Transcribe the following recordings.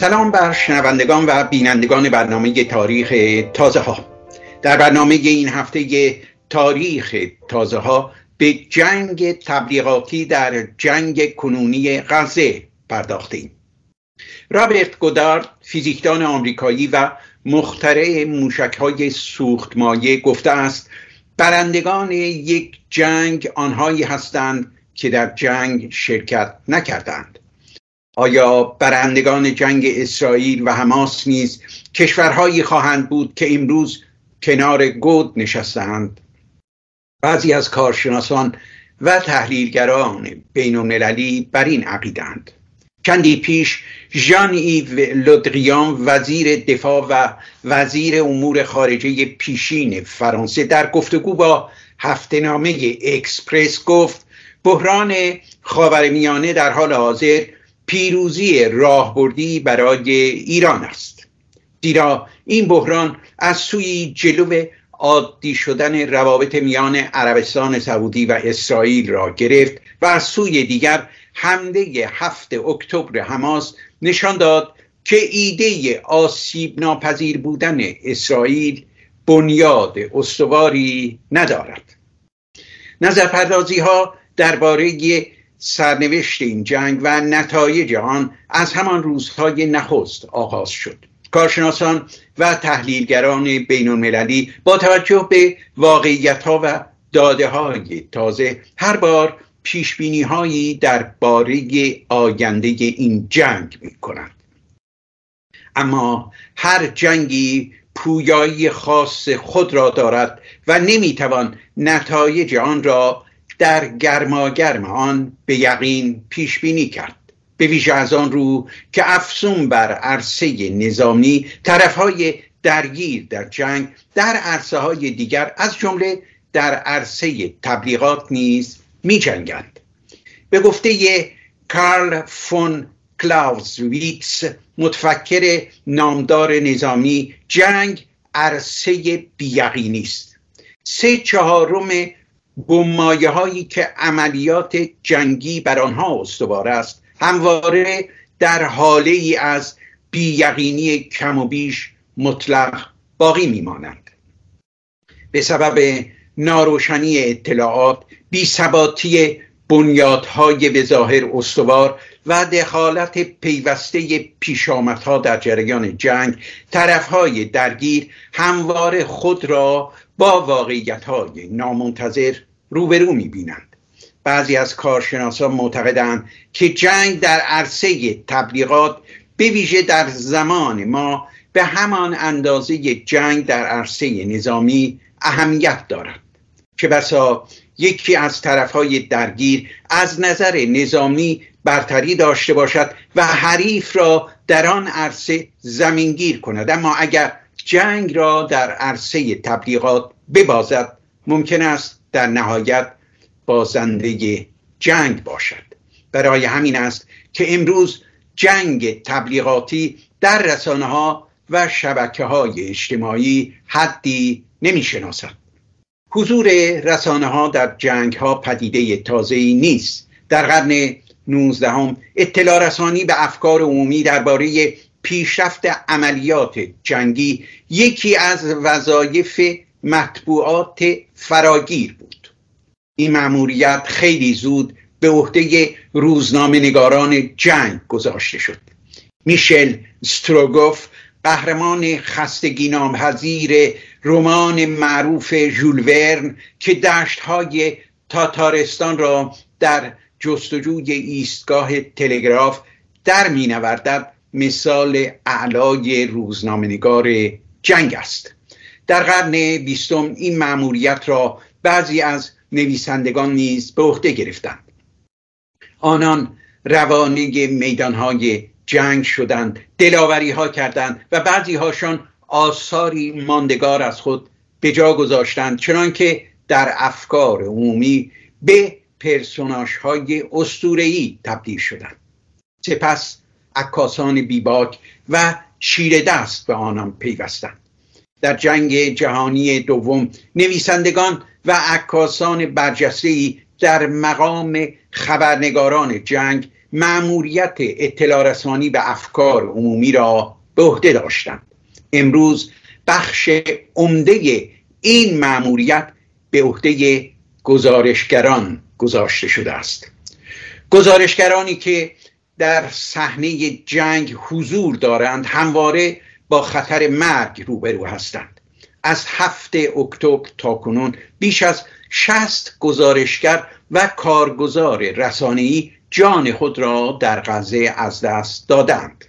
سلام بر شنوندگان و بینندگان برنامه تاریخ تازه ها در برنامه این هفته تاریخ تازه ها به جنگ تبلیغاتی در جنگ کنونی غزه پرداختیم. رابرت گودارد فیزیکدان آمریکایی و مخترع موشک های سوخت مایه گفته است برندگان یک جنگ آنهایی هستند که در جنگ شرکت نکردند. آیا برندگان جنگ اسرائیل و حماس نیز کشورهایی خواهند بود که امروز کنار گود نشستند بعضی از کارشناسان و تحلیلگران بین المللی بر این عقیدند چندی پیش ژان ایو لودریان وزیر دفاع و وزیر امور خارجه پیشین فرانسه در گفتگو با هفته نامه اکسپرس گفت بحران خاورمیانه در حال حاضر پیروزی راهبردی برای ایران است. زیرا این بحران از سوی جلو عادی شدن روابط میان عربستان سعودی و اسرائیل را گرفت و از سوی دیگر حمله هفت اکتبر حماس نشان داد که ایده آسیب ناپذیر بودن اسرائیل بنیاد استواری ندارد. نظر پردازی ها درباره سرنوشت این جنگ و نتایج آن از همان روزهای نخست آغاز شد. کارشناسان و تحلیلگران بین المللی با توجه به واقعیت ها و داده های تازه هر بار پیش بینی هایی در باره آینده این جنگ می کنند اما هر جنگی پویایی خاص خود را دارد و نمی‌توان نتایج آن را در گرماگرم آن به یقین پیش بینی کرد به ویژه از آن رو که افسون بر عرصه نظامی طرفهای درگیر در جنگ در عرصه های دیگر از جمله در عرصه تبلیغات نیز می جنگند. به گفته کارل فون کلاوزویتس متفکر نامدار نظامی جنگ عرصه بیقینی است سه چهارم گمایه هایی که عملیات جنگی بر آنها استوار است همواره در حاله ای از بییقینی کم و بیش مطلق باقی میمانند. به سبب ناروشنی اطلاعات بیثباتی بنیادهای به ظاهر استوار و دخالت پیوسته پیشامدها در جریان جنگ طرفهای درگیر همواره خود را با واقعیتهای نامنتظر روبرو می‌بینند. بعضی از کارشناسان معتقدند که جنگ در عرصه تبلیغات به ویژه در زمان ما به همان اندازه جنگ در عرصه نظامی اهمیت دارد. که بسا یکی از طرفهای درگیر از نظر نظامی برتری داشته باشد و حریف را در آن عرصه زمینگیر کند. اما اگر جنگ را در عرصه تبلیغات ببازد ممکن است در نهایت بازنده جنگ باشد. برای همین است که امروز جنگ تبلیغاتی در رسانه ها و شبکه های اجتماعی حدی نمی شناسد حضور رسانه ها در جنگ ها پدیده تازه نیست. در قرن 19 اطلاع رسانی به افکار عمومی درباره پیشرفت عملیات جنگی یکی از وظایف مطبوعات فراگیر بود. این مأموریت خیلی زود به عهده روزنامه نگاران جنگ گذاشته شد. میشل ستروگوف قهرمان خستگی نامپذیر رمان معروف ژول ورن که دشتهای تاتارستان را در جستجوی ایستگاه تلگراف در مینوردد مثال اعلای روزنامهنگار جنگ است. در قرن بیستم این مأموریت را بعضی از نویسندگان نیز به عهده گرفتند. آنان روانه میدانهای جنگ شدند دلاوری ها کردند و بعضی هاشان آثاری ماندگار از خود به جا گذاشتند چنانکه در افکار عمومی به پرسوناش های تبدیل شدند. سپس عکاسان بیباک و چیره دست به آنان پیوستند. در جنگ جهانی دوم نویسندگان و عکاسان برجسته در مقام خبرنگاران جنگ معموریت اطلاع رسانی به افکار عمومی را به عهده داشتند. امروز بخش عمده این معموریت به عهده گزارشگران گذاشته شده است. گزارشگرانی که در صحنه جنگ حضور دارند همواره با خطر مرگ روبرو هستند. از هفت اکتبر تا کنون بیش از شست گزارشگر و کارگزار رسانه‌ای جان خود را در غزه از دست دادند.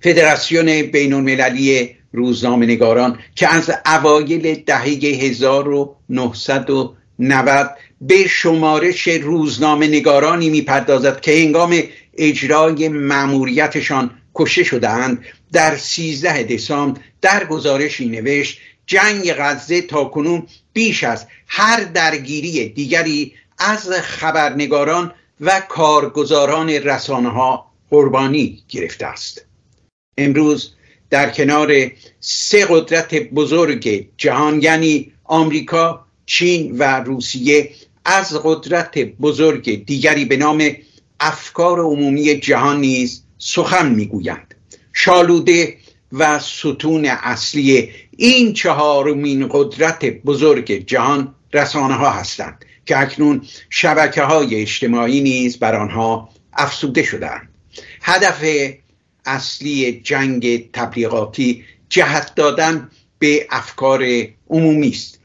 فدراسیون بین المللی روزنامه نگاران که از اوایل دهه 1990 به شمارش روزنامه نگارانی می‌پردازد که هنگام اجرای مأموریتشان کشته شدهاند. در 13 دسامبر در گزارشی نوشت جنگ غزه تا کنون بیش از هر درگیری دیگری از خبرنگاران و کارگزاران رسانه ها قربانی گرفته است. امروز در کنار سه قدرت بزرگ جهان یعنی آمریکا، چین و روسیه از قدرت بزرگ دیگری به نام افکار عمومی جهان نیز سخن می‌گویند. شالوده و ستون اصلی این چهارمین قدرت بزرگ جهان رسانه ها هستند که اکنون شبکه های اجتماعی نیز بر آنها افسوده شدند هدف اصلی جنگ تبلیغاتی جهت دادن به افکار عمومی است.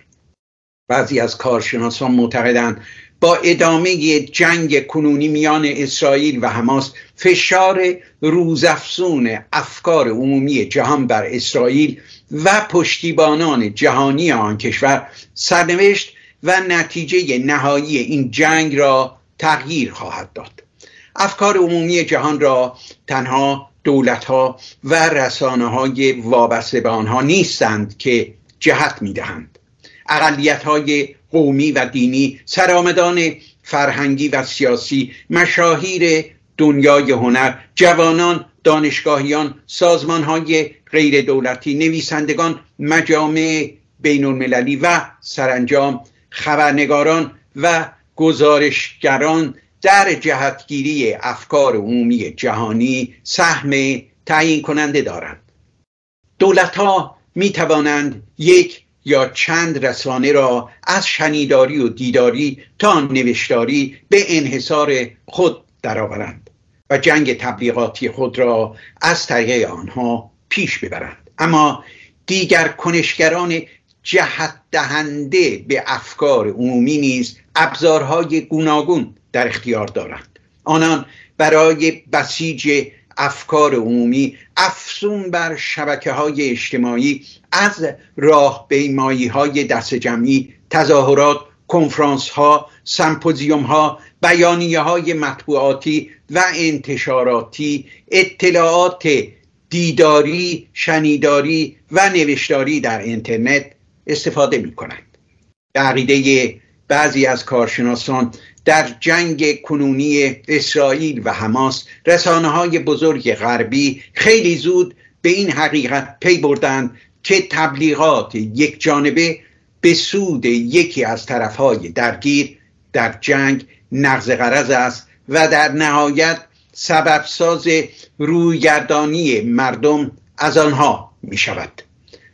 بعضی از کارشناسان معتقدند با ادامه جنگ کنونی میان اسرائیل و حماس فشار روزافزون افکار عمومی جهان بر اسرائیل و پشتیبانان جهانی آن کشور سرنوشت و نتیجه نهایی این جنگ را تغییر خواهد داد. افکار عمومی جهان را تنها دولت ها و رسانه های وابسته به آنها نیستند که جهت می‌دهند. اقلیت های قومی و دینی سرآمدان فرهنگی و سیاسی مشاهیر دنیای هنر جوانان دانشگاهیان سازمان های غیر دولتی نویسندگان مجامع بین المللی و سرانجام خبرنگاران و گزارشگران در جهتگیری افکار عمومی جهانی سهم تعیین کننده دارند. دولت ها می توانند یک یا چند رسانه را از شنیداری و دیداری تا نوشتاری به انحصار خود درآورند و جنگ تبلیغاتی خود را از طریق آنها پیش ببرند. اما دیگر کنشگران جهت دهنده به افکار عمومی نیز ابزارهای گوناگون در اختیار دارند. آنان برای بسیج افکار عمومی افسون بر شبکه های اجتماعی از راه بیمایی های دست جمعی تظاهرات کنفرانس ها سمپوزیوم ها بیانیه های مطبوعاتی و انتشاراتی اطلاعات دیداری شنیداری و نوشتاری در اینترنت استفاده می کنند عقیده بعضی از کارشناسان در جنگ کنونی اسرائیل و حماس رسانه های بزرگ غربی خیلی زود به این حقیقت پی بردند که تبلیغات یک جانبه به سود یکی از طرفهای درگیر در جنگ نقض قرض است و در نهایت سبب ساز رویگردانی مردم از آنها می شود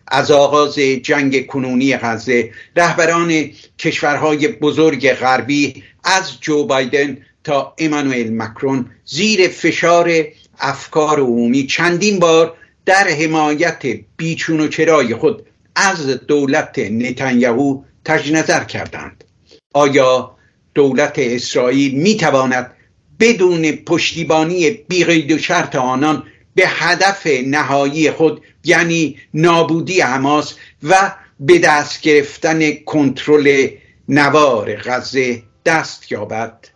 از آغاز جنگ کنونی غزه رهبران کشورهای بزرگ غربی از جو بایدن تا امانوئل مکرون زیر فشار افکار عمومی چندین بار در حمایت بیچون و چرای خود از دولت نتانیاهو تجدید نظر کردند. آیا دولت اسرائیل می تواند بدون پشتیبانی بیقید و شرط آنان به هدف نهایی خود یعنی نابودی حماس و به دست گرفتن کنترل نوار غزه دست یابد.